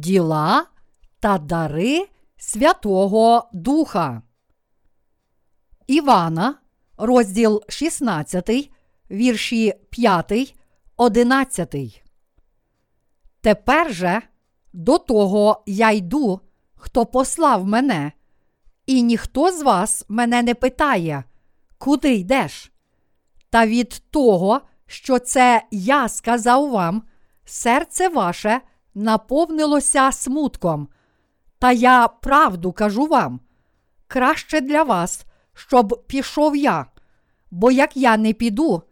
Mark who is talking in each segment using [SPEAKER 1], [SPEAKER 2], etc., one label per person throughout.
[SPEAKER 1] Діла та дари Святого Духа. Івана, розділ 16, вірші 5, 11. Тепер же до того я йду, хто послав мене, і ніхто з вас мене не питає, куди йдеш? Та від того, що це я сказав вам, серце ваше наповнилося смутком. Та я правду кажу вам краще для вас, щоб пішов я, бо як я не піду,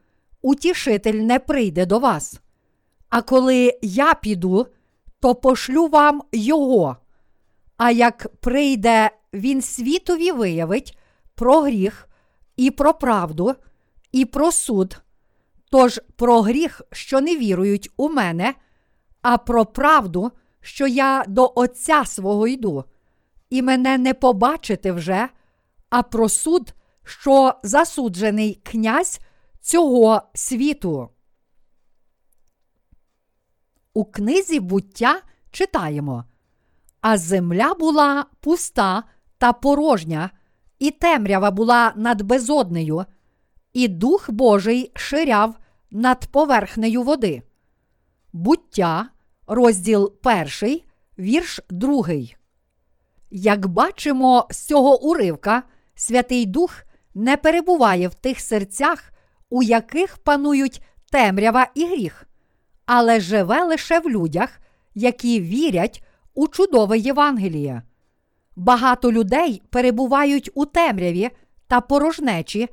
[SPEAKER 1] утішитель не прийде до вас. А коли я піду, то пошлю вам його. А як прийде, він світові виявить про гріх і про правду, і про суд, тож про гріх, що не вірують у мене, а про правду, що я до Отця свого йду, і мене не побачите вже, а про суд, що засуджений князь цього світу. У книзі буття читаємо. А земля була пуста та порожня, і темрява була над безоднею, і Дух Божий ширяв над поверхнею води. Буття, розділ перший, вірш другий. Як бачимо з цього уривка, Святий Дух не перебуває в тих серцях, у яких панують темрява і гріх, але живе лише в людях, які вірять у чудове Євангеліє. Багато людей перебувають у темряві та порожнечі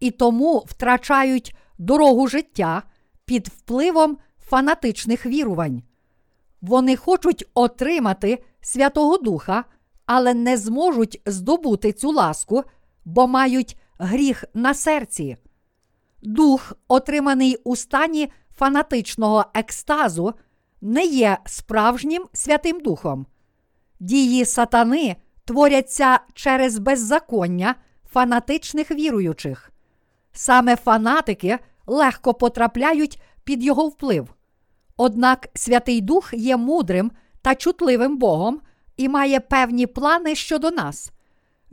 [SPEAKER 1] і тому втрачають дорогу життя під впливом фанатичних вірувань. Вони хочуть отримати Святого Духа, але не зможуть здобути цю ласку, бо мають гріх на серці. Дух, отриманий у стані фанатичного екстазу, не є справжнім Святим Духом. Дії сатани творяться через беззаконня фанатичних віруючих. Саме фанатики легко потрапляють під його вплив. Однак Святий Дух є мудрим та чутливим Богом і має певні плани щодо нас.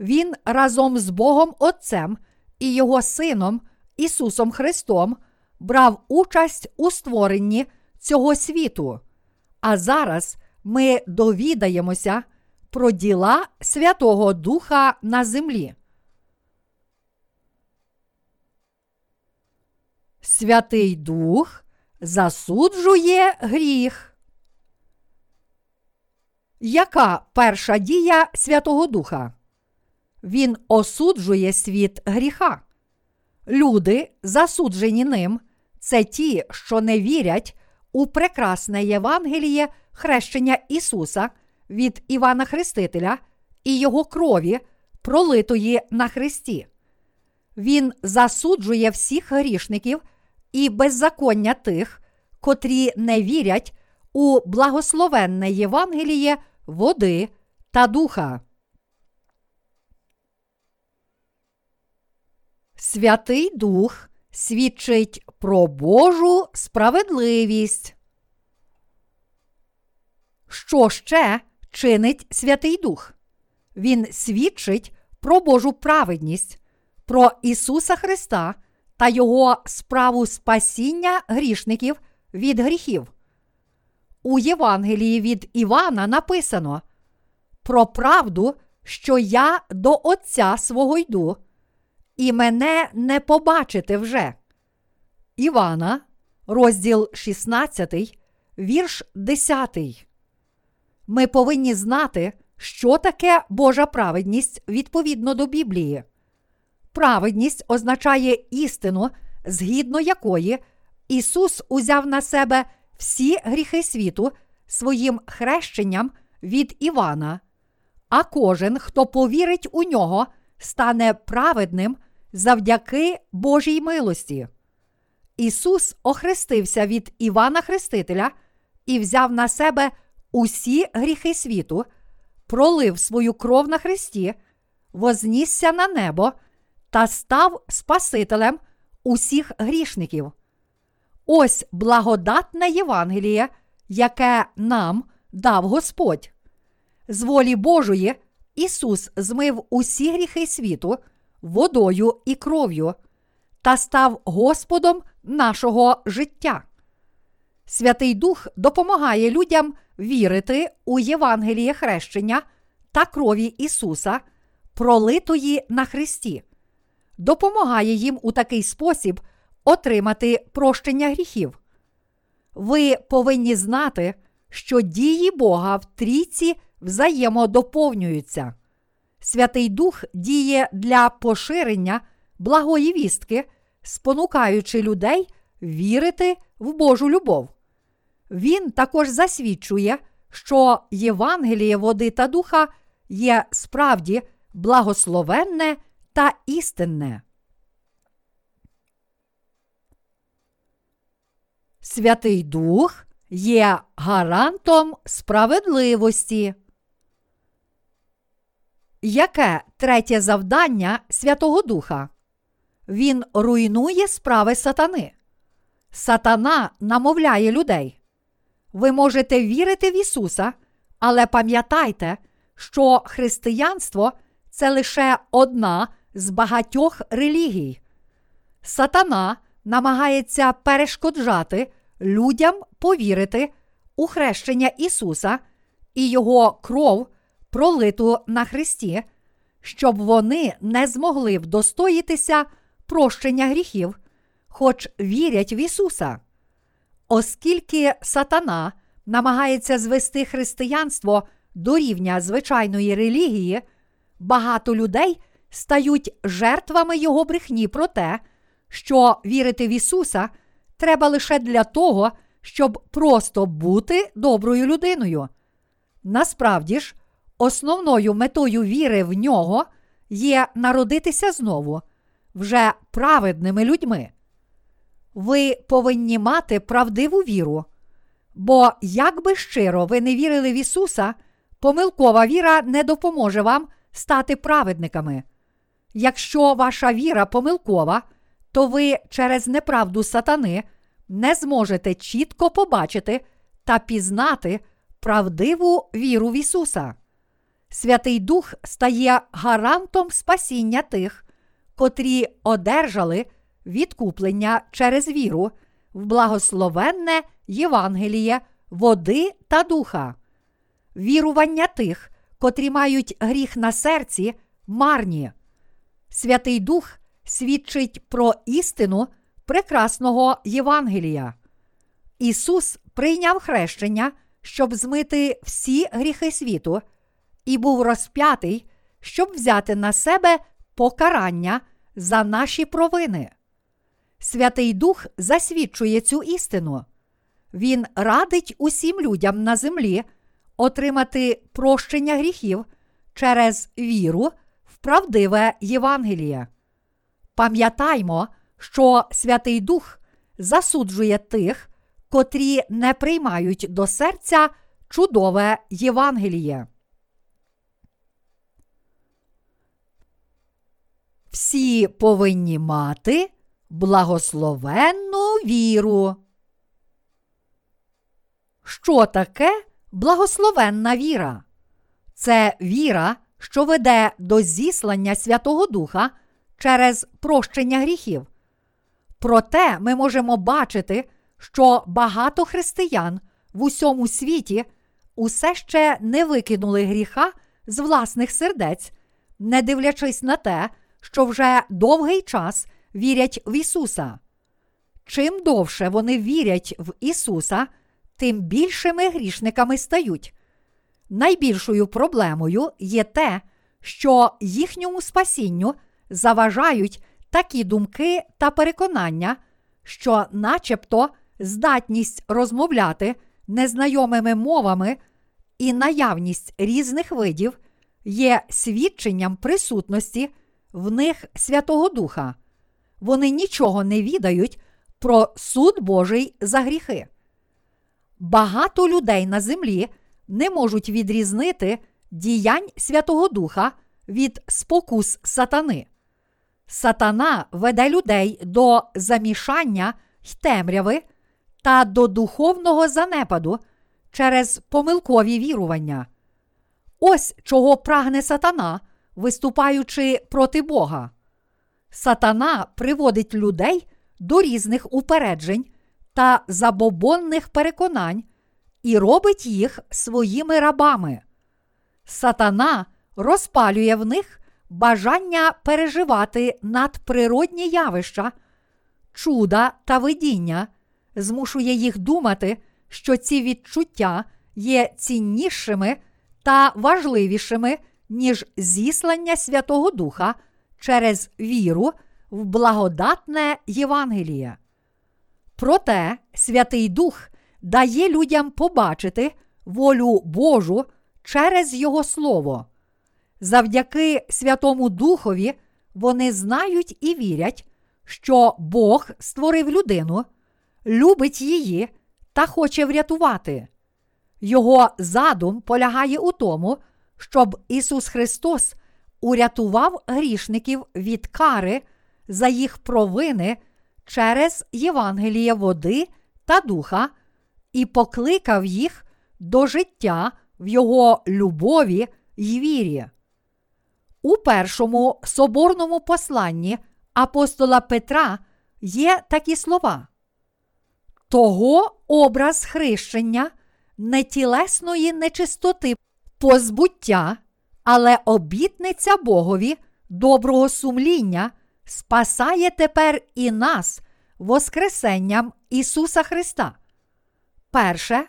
[SPEAKER 1] Він разом з Богом Отцем і Його Сином Ісусом Христом брав участь у створенні цього світу. А зараз ми довідаємося про діла Святого Духа на землі. Святий Дух засуджує гріх. Яка перша дія Святого Духа? Він осуджує світ гріха. Люди, засуджені ним, це ті, що не вірять у прекрасне Євангеліє хрещення Ісуса від Івана Хрестителя і Його крові, пролитої на Христі. Він засуджує всіх грішників і беззаконня тих, котрі не вірять у благословенне Євангеліє води та духа. Святий Дух свідчить про Божу справедливість. Що ще чинить Святий Дух? Він свідчить про Божу праведність, про Ісуса Христа та Його справу спасіння грішників від гріхів. У Євангелії від Івана написано про правду, що я до Отця свого йду, і мене не побачите вже. Івана, розділ 16, вірш 10. Ми повинні знати, що таке Божа праведність відповідно до Біблії. Праведність означає істину, згідно якої Ісус узяв на себе всі гріхи світу своїм хрещенням від Івана, а кожен, хто повірить у нього, стане праведним завдяки Божій милості. Ісус охрестився від Івана Хрестителя і взяв на себе усі гріхи світу, пролив свою кров на Христі, вознісся на небо та став Спасителем усіх грішників. Ось благодатне Євангеліє, яке нам дав Господь. З волі Божої Ісус змив усі гріхи світу водою і кров'ю та став Господом нашого життя. Святий Дух допомагає людям вірити у Євангеліє хрещення та крові Ісуса, пролитої на Христі, допомагає їм у такий спосіб отримати прощення гріхів. Ви повинні знати, що дії Бога в трійці взаємодоповнюються. Святий Дух діє для поширення благої вістки, спонукаючи людей вірити в Божу любов. Він також засвідчує, що Євангеліє води та духа є справді благословенне та істинне. Святий Дух є гарантом справедливості. Яке третє завдання Святого Духа? Він руйнує справи сатани. Сатана намовляє людей. Ви можете вірити в Ісуса, але пам'ятайте, що християнство це лише одна з багатьох релігій. Сатана намагається перешкоджати людям повірити у хрещення Ісуса і Його кров, пролиту на Христі, щоб вони не змогли вдостоїтися прощення гріхів, хоч вірять в Ісуса. Оскільки сатана намагається звести християнство до рівня звичайної релігії, багато людей стають жертвами його брехні про те, що вірити в Ісуса треба лише для того, щоб просто бути доброю людиною. Насправді ж, основною метою віри в нього є народитися знову, вже праведними людьми. Ви повинні мати правдиву віру. Бо, як би щиро ви не вірили в Ісуса, помилкова віра не допоможе вам стати праведниками. Якщо ваша віра помилкова, то ви через неправду сатани не зможете чітко побачити та пізнати правдиву віру в Ісуса. Святий Дух стає гарантом спасіння тих, котрі одержали відкуплення через віру в благословенне Євангеліє, води та духа. Вірування тих, котрі мають гріх на серці, марні. Святий Дух свідчить про істину прекрасного Євангелія. Ісус прийняв хрещення, щоб змити всі гріхи світу, і був розп'ятий, щоб взяти на себе покарання за наші провини. Святий Дух засвідчує цю істину. Він радить усім людям на землі отримати прощення гріхів через віру правдиве Євангеліє. Пам'ятаймо, що Святий Дух засуджує тих, котрі не приймають до серця чудове Євангеліє. Всі повинні мати благословенну віру. Що таке благословенна віра? Це віра, що веде до зіслання Святого Духа через прощення гріхів. Проте ми можемо бачити, що багато християн в усьому світі усе ще не викинули гріха з власних сердець, не дивлячись на те, що вже довгий час вірять в Ісуса. Чим довше вони вірять в Ісуса, тим більшими грішниками стають. Найбільшою проблемою є те, що їхньому спасінню заважають такі думки та переконання, що, начебто, здатність розмовляти незнайомими мовами і наявність різних видів є свідченням присутності в них Святого Духа. Вони нічого не відають про суд Божий за гріхи. Багато людей на землі не можуть відрізнити діянь Святого Духа від спокус сатани. Сатана веде людей до замішання й темряви та до духовного занепаду через помилкові вірування. Ось чого прагне сатана, виступаючи проти Бога. Сатана приводить людей до різних упереджень та забобонних переконань і робить їх своїми рабами. Сатана розпалює в них бажання переживати надприродні явища, чуда та видіння, змушує їх думати, що ці відчуття є ціннішими та важливішими, ніж зіслання Святого Духа через віру в благодатне Євангеліє. Проте Святий Дух дає людям побачити волю Божу через Його Слово. Завдяки Святому Духові вони знають і вірять, що Бог створив людину, любить її та хоче врятувати. Його задум полягає у тому, щоб Ісус Христос урятував грішників від кари за їх провини через Євангеліє води та духа і покликав їх до життя в Його любові й вірі. У першому соборному посланні апостола Петра є такі слова. Того образ хрещення нетілесної нечистоти позбуття, але обітниця Богові доброго сумління спасає тепер і нас Воскресенням Ісуса Христа. Перше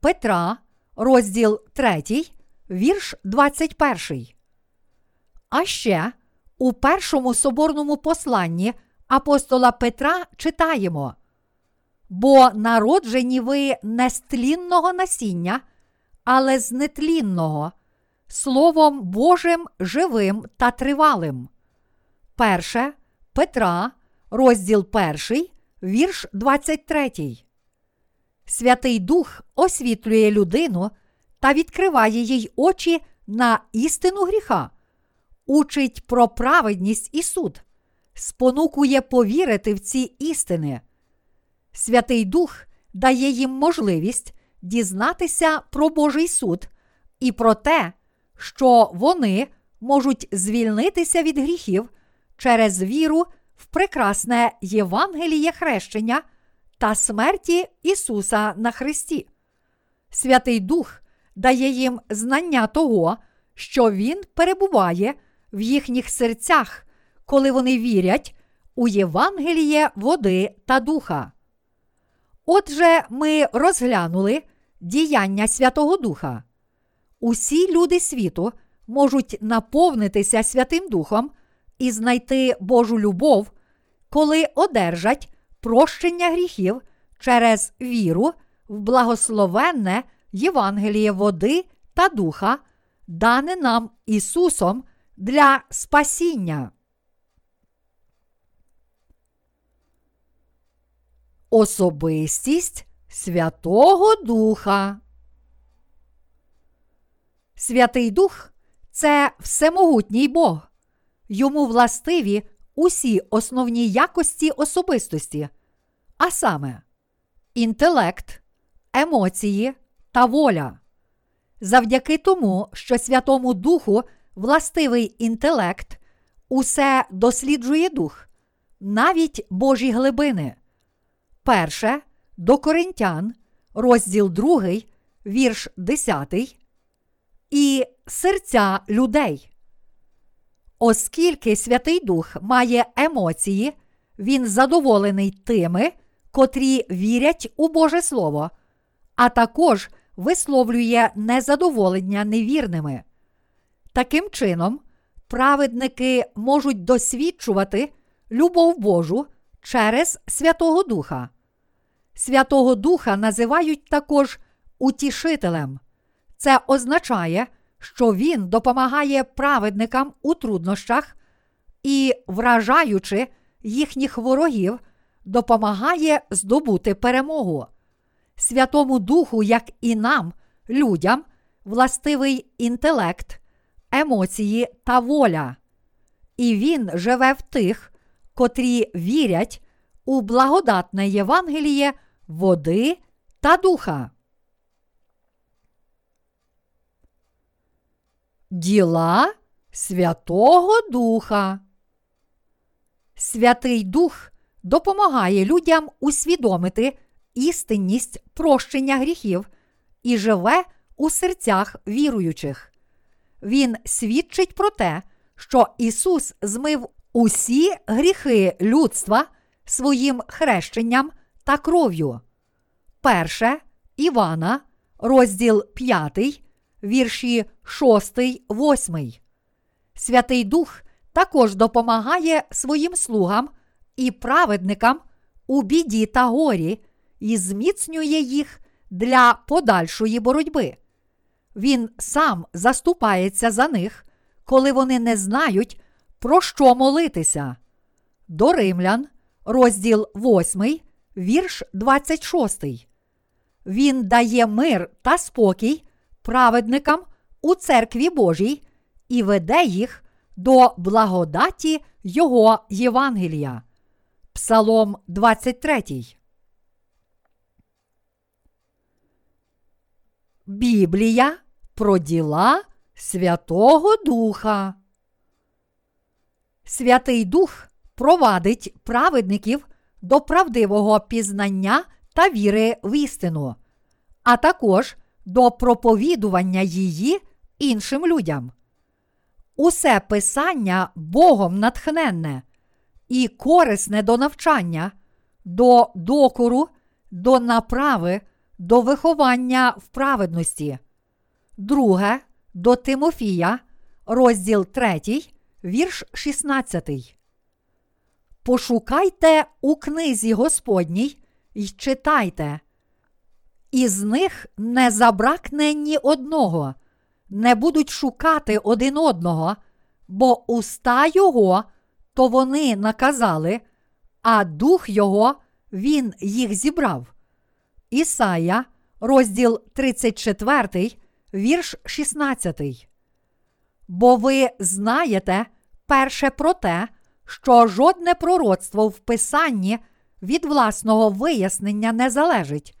[SPEAKER 1] Петра, розділ 3, вірш 21. А ще у першому соборному посланні апостола Петра читаємо. Бо народжені ви не з тлінного насіння, але з нетлінного, Словом Божим живим та тривалим. Перше Петра, розділ 1, вірш 23. Святий Дух освітлює людину та відкриває їй очі на істину гріха, учить про праведність і суд, спонукує повірити в ці істини. Святий Дух дає їм можливість дізнатися про Божий суд і про те, що вони можуть звільнитися від гріхів через віру в прекрасне Євангеліє хрещення та смерті Ісуса на Христі. Святий Дух дає їм знання того, що Він перебуває в їхніх серцях, коли вони вірять у Євангеліє води та духа. Отже, ми розглянули діяння Святого Духа. Усі люди світу можуть наповнитися Святим Духом і знайти Божу любов, коли одержать прощення гріхів через віру в благословенне Євангеліє води та духа, дане нам Ісусом для спасіння. Особистість Святого Духа. Святий Дух це всемогутній Бог. Йому властиві усі основні якості особистості, а саме інтелект, емоції та воля. Завдяки тому, що Святому Духу властивий інтелект, усе досліджує дух, навіть Божі глибини. Перше до Коринтян, розділ 2, вірш 10, і серця людей. Оскільки Святий Дух має емоції, він задоволений тими, котрі вірять у Боже Слово, а також висловлює незадоволення невірними. Таким чином, праведники можуть досвідчувати любов Божу через Святого Духа. Святого Духа називають також утішителем. Це означає, що Він допомагає праведникам у труднощах і, вражаючи їхніх ворогів, допомагає здобути перемогу. Святому Духу, як і нам, людям, властивий інтелект, емоції та воля. І він живе в тих, котрі вірять у благодатне Євангеліє води та духа. Діла Святого Духа. Святий Дух допомагає людям усвідомити істинність прощення гріхів і живе у серцях віруючих. Він свідчить про те, що Ісус змив усі гріхи людства своїм хрещенням та кров'ю. Перше Івана, розділ 5, вірші 6, 8. Святий Дух також допомагає своїм слугам і праведникам у біді та горі і зміцнює їх для подальшої боротьби. Він сам заступається за них, коли вони не знають, про що молитися. До Римлян, розділ 8, вірш 26. Він дає мир та спокій праведникам у церкві Божій і веде їх до благодаті Його Євангелія. Псалом 23. Біблія про діла Святого Духа. Святий Дух провадить праведників до правдивого пізнання та віри в істину, а також до проповідування її іншим людям. Усе писання Богом натхненне і корисне до навчання, до докору, до направи, до виховання в праведності. Друге до Тимофія, розділ 3, вірш 16. Пошукайте у книзі Господній й читайте. Із них не забракне ні одного, не будуть шукати один одного, бо уста його то вони наказали, а дух його він їх зібрав. Ісая, розділ 34, вірш 16. Бо ви знаєте перше про те, що жодне пророцтво в Писанні від власного вияснення не залежить,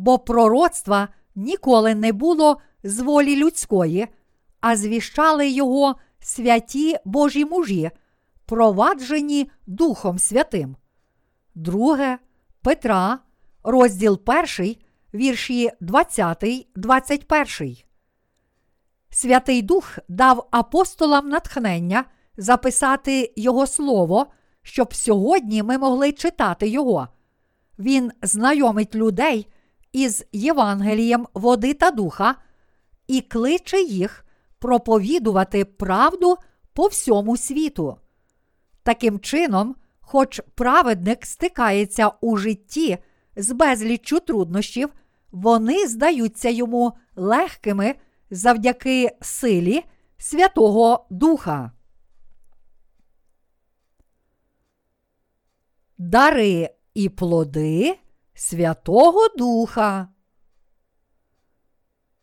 [SPEAKER 1] бо пророцтва ніколи не було з волі людської, а звіщали його святі Божі мужі, проваджені Духом Святим. Друге Петра, розділ 1, вірші 20, 21. Святий Дух дав апостолам натхнення записати Його Слово, щоб сьогодні ми могли читати Його. Він знайомить людей із Євангелієм води та духа і кличе їх проповідувати правду по всьому світу. Таким чином, хоч праведник стикається у житті з безліччю труднощів, вони здаються йому легкими завдяки силі Святого Духа. Дари і плоди Святого Духа.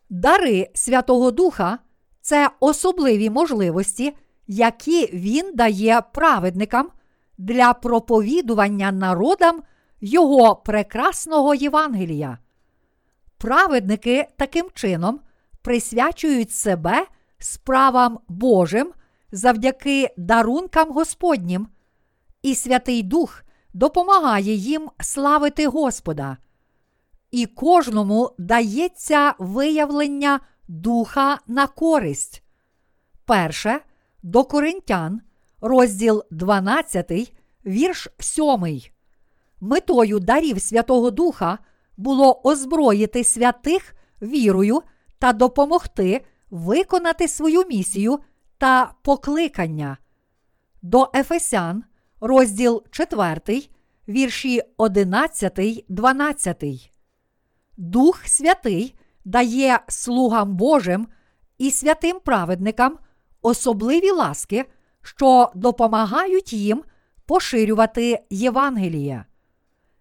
[SPEAKER 1] Дари Святого Духа це особливі можливості, які він дає праведникам для проповідування народам Його прекрасного Євангелія. Праведники таким чином присвячують себе справам Божим завдяки дарункам Господнім, і Святий Дух допомагає їм славити Господа. І кожному дається виявлення духа на користь. Перше до Коринтян, розділ 12, вірш 7. Метою дарів Святого Духа було озброїти святих вірою та допомогти виконати свою місію та покликання. До Ефесян, розділ 4, вірші 11, 12. Дух Святий дає слугам Божим і святим праведникам особливі ласки, що допомагають їм поширювати Євангеліє.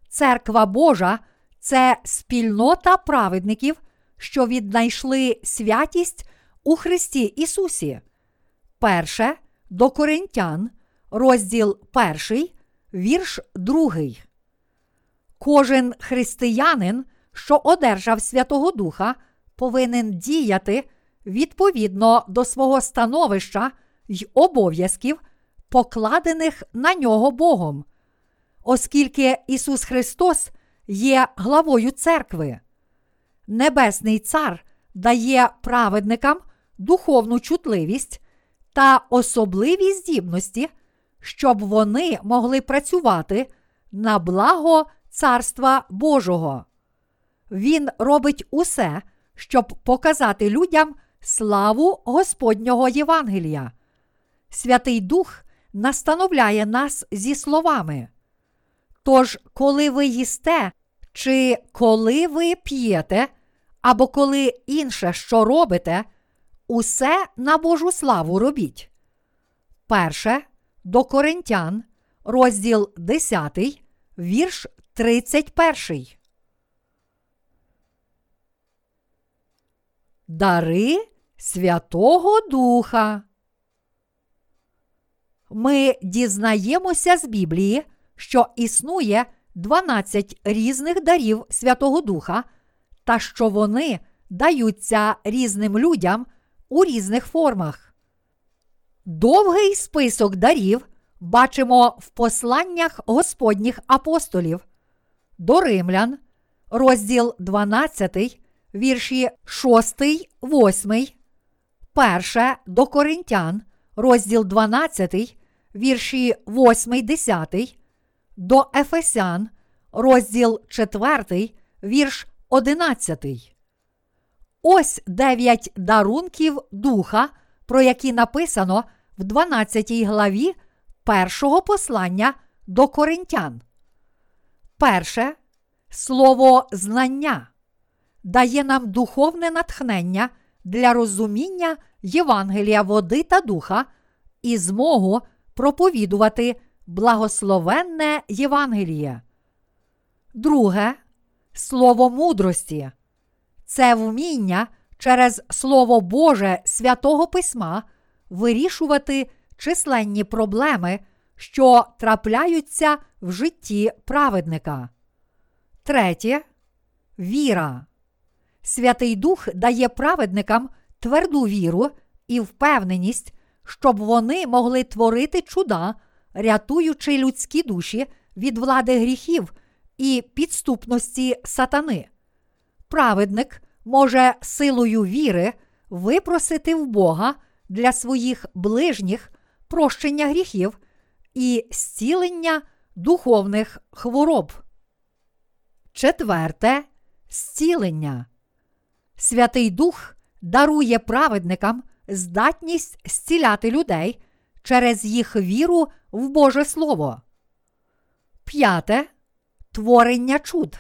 [SPEAKER 1] Церква Божа це спільнота праведників, що віднайшли святість у Христі Ісусі. Перше до Коринтян, розділ 1, вірш 2. Кожен християнин, що одержав Святого Духа, повинен діяти відповідно до свого становища й обов'язків, покладених на нього Богом, оскільки Ісус Христос є главою церкви. Небесний Цар дає праведникам духовну чутливість та особливі здібності, щоб вони могли працювати на благо Царства Божого. Він робить усе, щоб показати людям славу Господнього Євангелія. Святий Дух настановляє нас зі словами. Тож, коли ви їсте, чи коли ви п'єте, або коли інше що робите, усе на Божу славу робіть. Перше до Коринтян, розділ 10, вірш 31. Дари Святого Духа. Ми дізнаємося з Біблії, що існує 12 різних дарів Святого Духа, та що вони даються різним людям у різних формах. Довгий список дарів бачимо в посланнях Господніх апостолів. До римлян, розділ 12, вірші 6, 8, перше до Коринтян, розділ 12, вірші 8, 10, до Ефесян, розділ 4, вірш 11. Ось дев'ять дарунків духа, про які написано в 12 главі першого послання до коринтян. Перше слово знання дає нам духовне натхнення для розуміння Євангелія води та духа і змогу проповідувати благословенне Євангеліє. Друге слово мудрості це вміння через Слово Боже святого Письма вирішувати численні проблеми, що трапляються в житті праведника. Третє віра. Святий Дух дає праведникам тверду віру і впевненість, щоб вони могли творити чуда, рятуючи людські душі від влади гріхів і підступності сатани. Праведник може силою віри випросити в Бога для своїх ближніх прощення гріхів і зцілення духовних хвороб. Четверте зцілення. Святий Дух дарує праведникам здатність зціляти людей через їх віру в Боже Слово. П'яте творення чуд.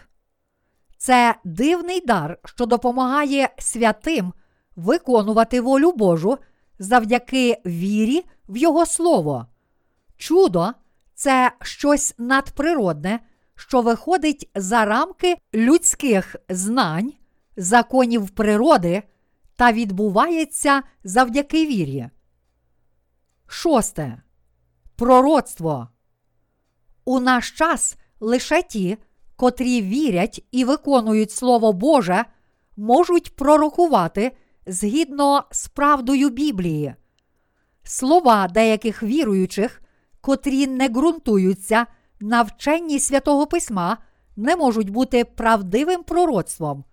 [SPEAKER 1] Це дивний дар, що допомагає святим виконувати волю Божу завдяки вірі в Його Слово. Чудо це щось надприродне, що виходить за рамки людських знань, законів природи та відбувається завдяки вірі. Шосте. Пророцтво. У наш час лише ті, котрі вірять і виконують Слово Боже, можуть пророкувати згідно з правдою Біблії. Слова деяких віруючих, котрі не ґрунтуються на вченні святого Письма, не можуть бути правдивим пророцтвом.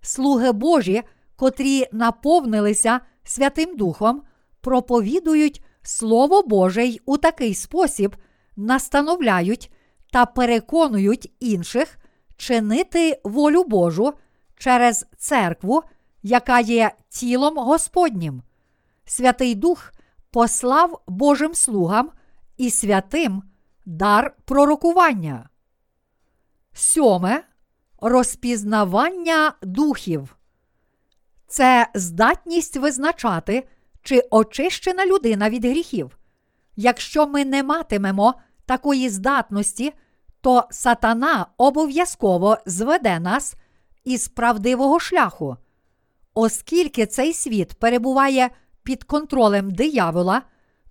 [SPEAKER 1] Слуги Божі, котрі наповнилися Святим Духом, проповідують Слово Боже й у такий спосіб настановляють та переконують інших чинити волю Божу через церкву, яка є тілом Господнім. Святий Дух послав Божим слугам і святим дар пророкування. Сьоме розпізнавання духів. Це здатність визначати, чи очищена людина від гріхів. Якщо ми не матимемо такої здатності, то сатана обов'язково зведе нас із правдивого шляху. Оскільки цей світ перебуває під контролем диявола,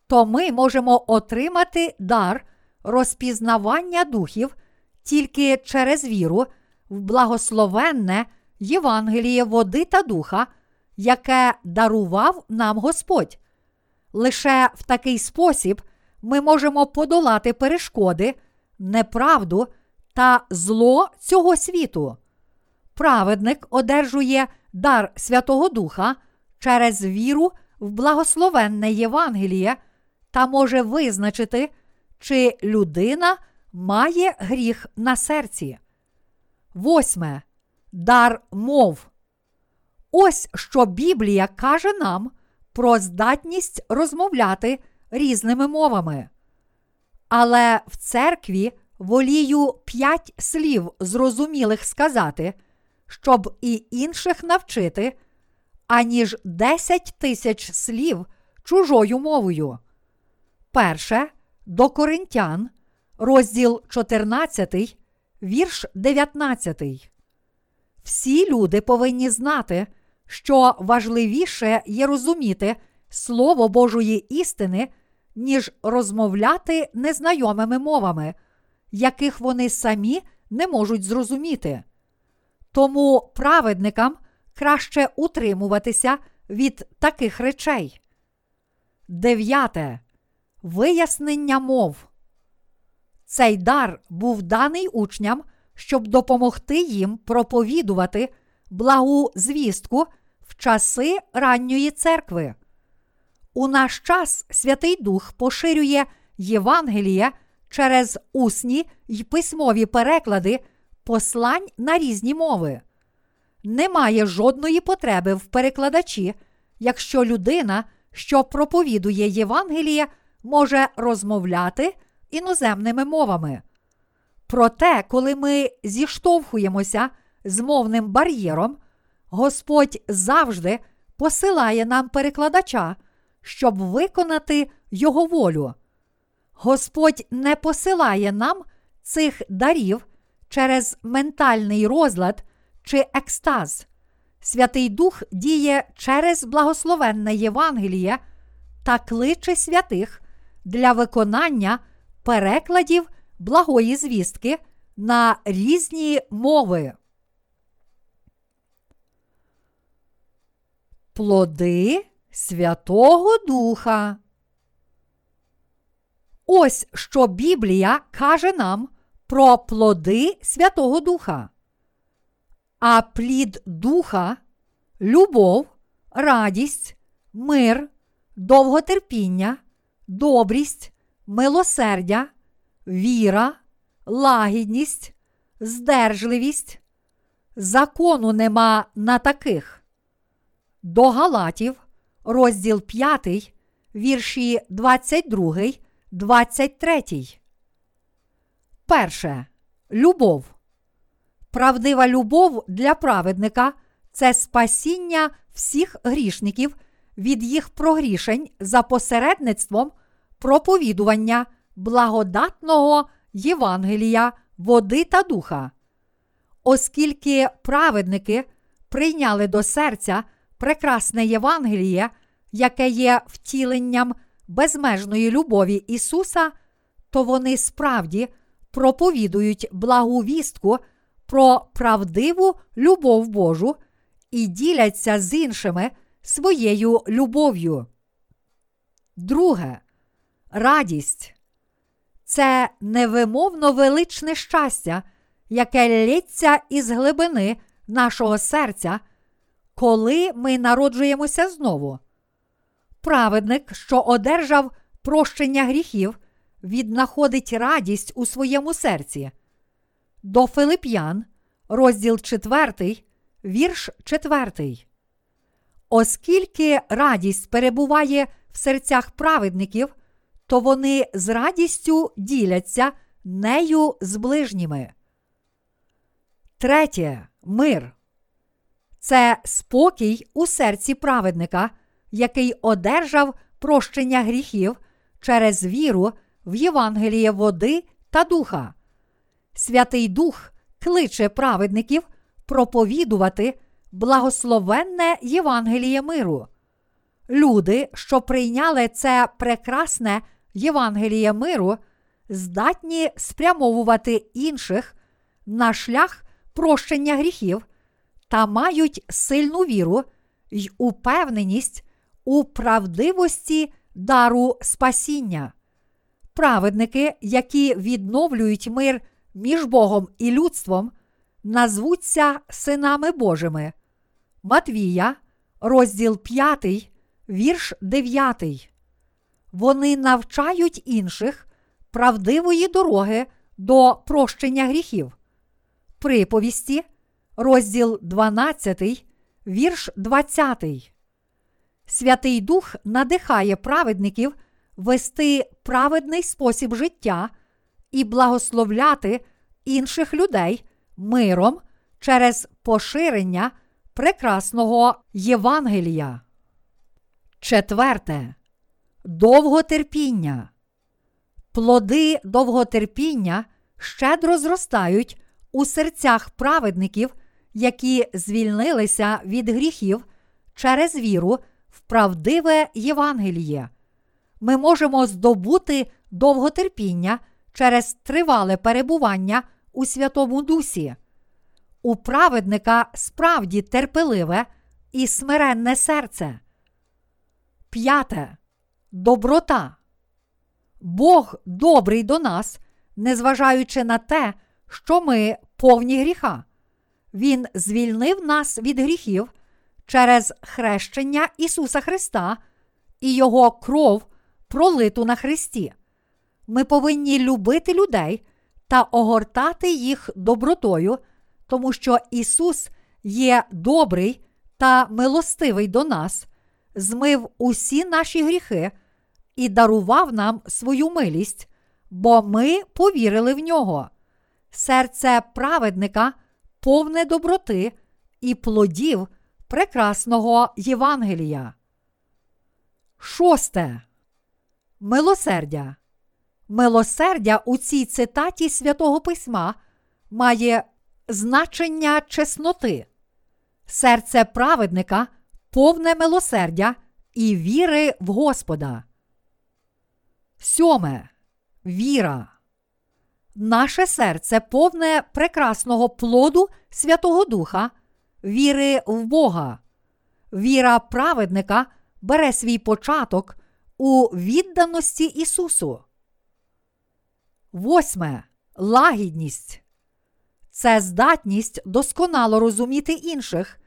[SPEAKER 1] то ми можемо отримати дар розпізнавання духів тільки через віру в благословенне Євангеліє води та духа, яке дарував нам Господь. Лише в такий спосіб ми можемо подолати перешкоди, неправду та зло цього світу. Праведник одержує дар Святого Духа через віру в благословенне Євангеліє та може визначити, чи людина має гріх на серці. Восьме. Дар мов. Ось що Біблія каже нам про здатність розмовляти різними мовами. Але в церкві волію п'ять слів зрозумілих сказати, щоб і інших навчити, аніж десять тисяч слів чужою мовою. Перше до Коринтян, розділ 14, вірш 19. Всі люди повинні знати, що важливіше є розуміти Слово Божої істини, ніж розмовляти незнайомими мовами, яких вони самі не можуть зрозуміти. Тому праведникам краще утримуватися від таких речей. Дев'яте. Вияснення мов. Цей дар був даний учням, щоб допомогти їм проповідувати благу звістку в часи ранньої церкви. У наш час Святий Дух поширює Євангеліє через усні й письмові переклади послань на різні мови. Немає жодної потреби в перекладачі, якщо людина, що проповідує Євангеліє, може розмовляти іноземними мовами. Проте, коли ми зіштовхуємося з мовним бар'єром, Господь завжди посилає нам перекладача, щоб виконати Його волю. Господь не посилає нам цих дарів через ментальний розлад чи екстаз. Святий Дух діє через благословенне Євангеліє та кличе святих для виконання перекладів благої звістки на різні мови. Плоди Святого Духа. Ось що Біблія каже нам про плоди Святого Духа. А плід духа, любов, радість, мир, довготерпіння, добрість, милосердя, віра, лагідність, здержливість. Закону нема на таких. До Галатів, розділ 5, вірші 22, 23. Перше. Любов. Правдива любов для праведника це спасіння всіх грішників від їх прогрішень за посередництвом проповідування благодатного Євангелія, води та духа. Оскільки праведники прийняли до серця прекрасне Євангеліє, яке є втіленням безмежної любові Ісуса, то вони справді проповідують благу вістку про правдиву любов Божу і діляться з іншими своєю любов'ю. Друге радість це невимовно величне щастя, яке лється із глибини нашого серця, коли ми народжуємося знову. Праведник, що одержав прощення гріхів, віднаходить радість у своєму серці. До Филип'ян, розділ 4, вірш 4. Оскільки радість перебуває в серцях праведників, то вони з радістю діляться нею з ближніми. Третє мир. Це спокій у серці праведника, який одержав прощення гріхів через віру в Євангеліє води та духа. Святий Дух кличе праведників проповідувати благословенне Євангеліє миру. Люди, що прийняли це прекрасне Євангеліє миру, здатні спрямовувати інших на шлях прощення гріхів та мають сильну віру, й упевненість у правдивості дару спасіння. Праведники, які відновлюють мир між Богом і людством, назвуться синами Божими. Матвія, розділ 5, вірш 9. Вони навчають інших правдивої дороги до прощення гріхів. Приповісті, розділ 12, вірш 20. Святий Дух надихає праведників вести праведний спосіб життя і благословляти інших людей миром через поширення прекрасного Євангелія. Четверте. Довготерпіння. Плоди довготерпіння щедро зростають у серцях праведників, які звільнилися від гріхів через віру в правдиве Євангеліє. Ми можемо здобути довготерпіння через тривале перебування у Святому Дусі. У праведника справді терпеливе і смиренне серце. П'яте. Доброта. Бог добрий до нас, незважаючи на те, що ми повні гріха. Він звільнив нас від гріхів через хрещення Ісуса Христа і Його кров пролиту на Христі. Ми повинні любити людей та огортати їх добротою, тому що Ісус є добрий та милостивий до нас, змив усі наші гріхи і дарував нам свою милість, бо ми повірили в нього. Серце праведника повне доброти і плодів прекрасного Євангелія. Шосте. Милосердя. Милосердя у цій цитаті святого Письма має значення чесноти. Серце праведника повне милосердя і віри в Господа. Сьоме. Віра. Наше серце повне прекрасного плоду Святого Духа, віри в Бога. Віра праведника бере свій початок у відданості Ісусу. Восьме. Лагідність. Це здатність досконало розуміти інших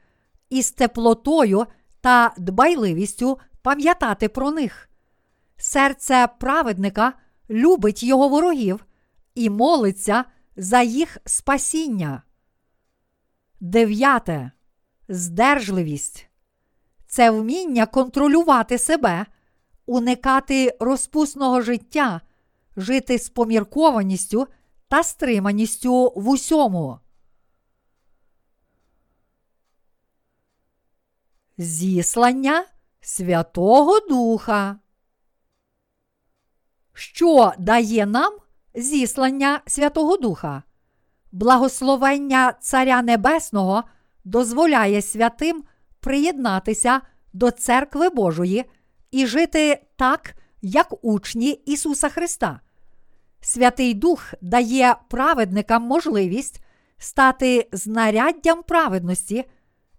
[SPEAKER 1] і з теплотою та дбайливістю пам'ятати про них. Серце праведника любить його ворогів і молиться за їх спасіння. Дев'яте. Здержливість. Це вміння контролювати себе, уникати розпусного життя, жити з поміркованістю та стриманістю в усьому. Зіслання Святого Духа. Що дає нам зіслання Святого Духа? Благословення Царя Небесного дозволяє святим приєднатися до церкви Божої і жити так, як учні Ісуса Христа. Святий Дух дає праведникам можливість стати знаряддям праведності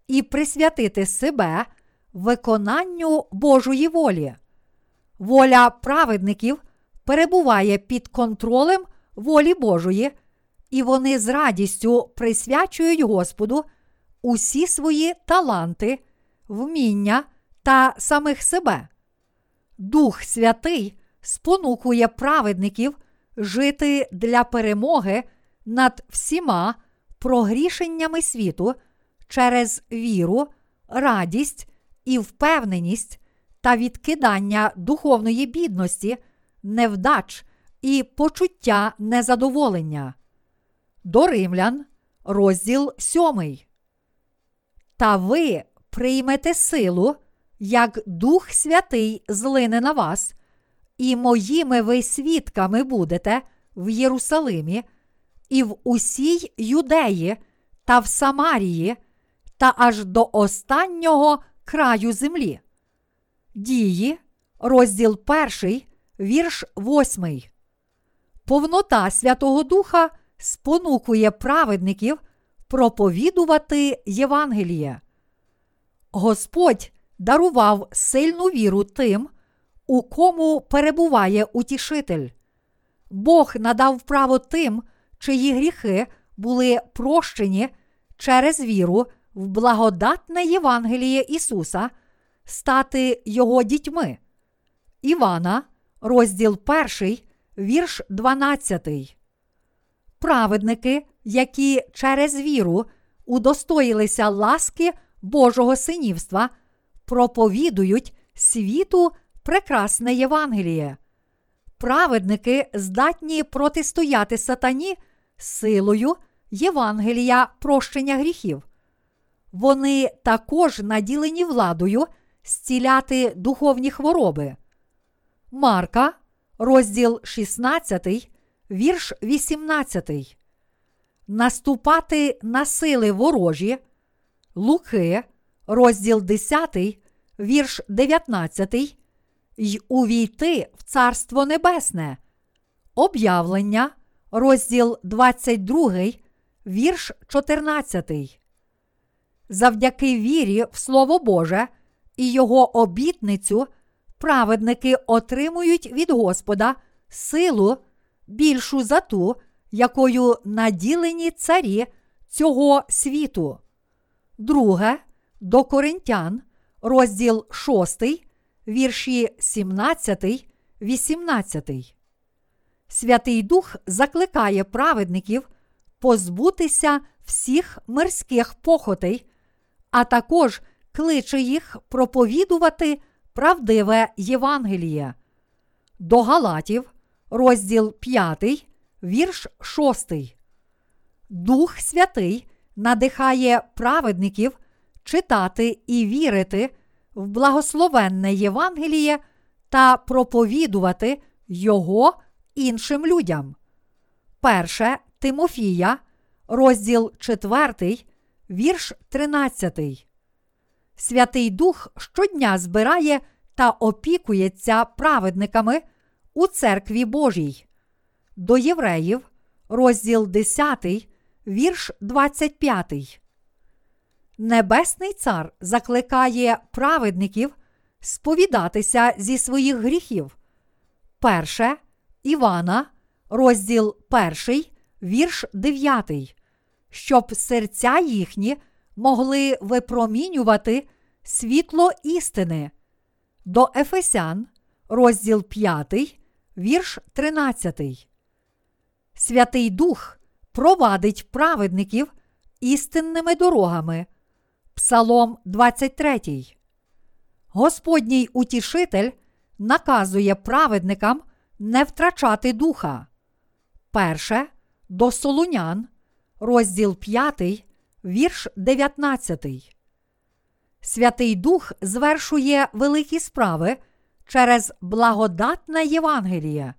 [SPEAKER 1] і присвятити себе виконанню Божої волі. Воля праведників перебуває під контролем волі Божої, і вони з радістю присвячують Господу усі свої таланти, вміння та самих себе. Дух Святий спонукує праведників жити для перемоги над всіма прогрішеннями світу через віру, радість і впевненість та відкидання духовної бідності, невдач і почуття незадоволення. До римлян, розділ 7. Та ви приймете силу, як Дух Святий злине на вас, і моїми ви свідками будете в Єрусалимі, і в усій юдеї та в Самарії, та аж до останнього краю землі. Дії, розділ 1, вірш 8. Повнота Святого Духа спонукує праведників проповідувати Євангеліє. Господь дарував сильну віру тим, у кому перебуває утішитель. Бог надав право тим, чиї гріхи були прощені через віру в благодатне Євангеліє Ісуса, стати Його дітьми. Івана, розділ 1, вірш 12. Праведники, які через віру удостоїлися ласки Божого синівства, проповідують світу прекрасне Євангеліє. Праведники здатні протистояти сатані силою Євангелія прощення гріхів. Вони також наділені владою зціляти духовні хвороби. Марка, розділ 16, вірш 18. Наступати на сили ворожі. Луки, розділ 10, вірш 19, й увійти в Царство Небесне. Об'явлення, розділ 22, вірш 14. Завдяки вірі в Слово Боже і Його обітницю праведники отримують від Господа силу більшу за ту, якою наділені царі цього світу. Друге до Коринтян, розділ 6, вірші 17, 18. Святий Дух закликає праведників позбутися всіх мирських похотей, а також кличе їх проповідувати правдиве Євангеліє. До Галатів, розділ 5, вірш 6. Дух Святий надихає праведників читати і вірити в благословенне Євангеліє та проповідувати його іншим людям. Перше Тимофія, розділ 4, вірш 13. Святий Дух щодня збирає та опікується праведниками у церкві Божій. До євреїв, розділ 10, вірш 25. Небесний цар закликає праведників сповідатися зі своїх гріхів. Перше Івана, розділ 1, вірш 9, щоб серця їхні могли випромінювати світло істини. До Ефесян, розділ 5, вірш 13. Святий Дух провадить праведників істинними дорогами. Псалом 23. Господній утішитель наказує праведникам не втрачати духа. Перше до Солунян, розділ 5, вірш 19. Святий Дух звершує великі справи через благодатне Євангеліє.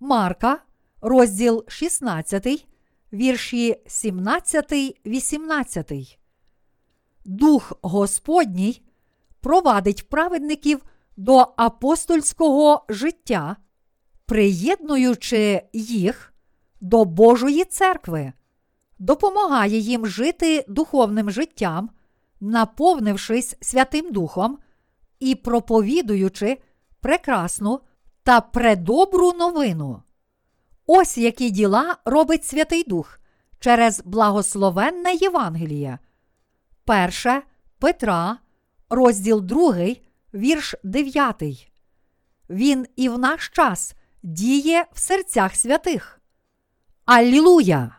[SPEAKER 1] Марка, розділ 16, вірші 17, 18. Дух Господній провадить праведників до апостольського життя, приєднуючи їх до Божої церкви, допомагає їм жити духовним життям, наповнившись Святим Духом і проповідуючи прекрасну та предобру новину. Ось які діла робить Святий Дух через благословенне Євангеліє. Перше Петра, розділ 2, вірш 9. Він і в наш час діє в серцях святих. Аллілуя!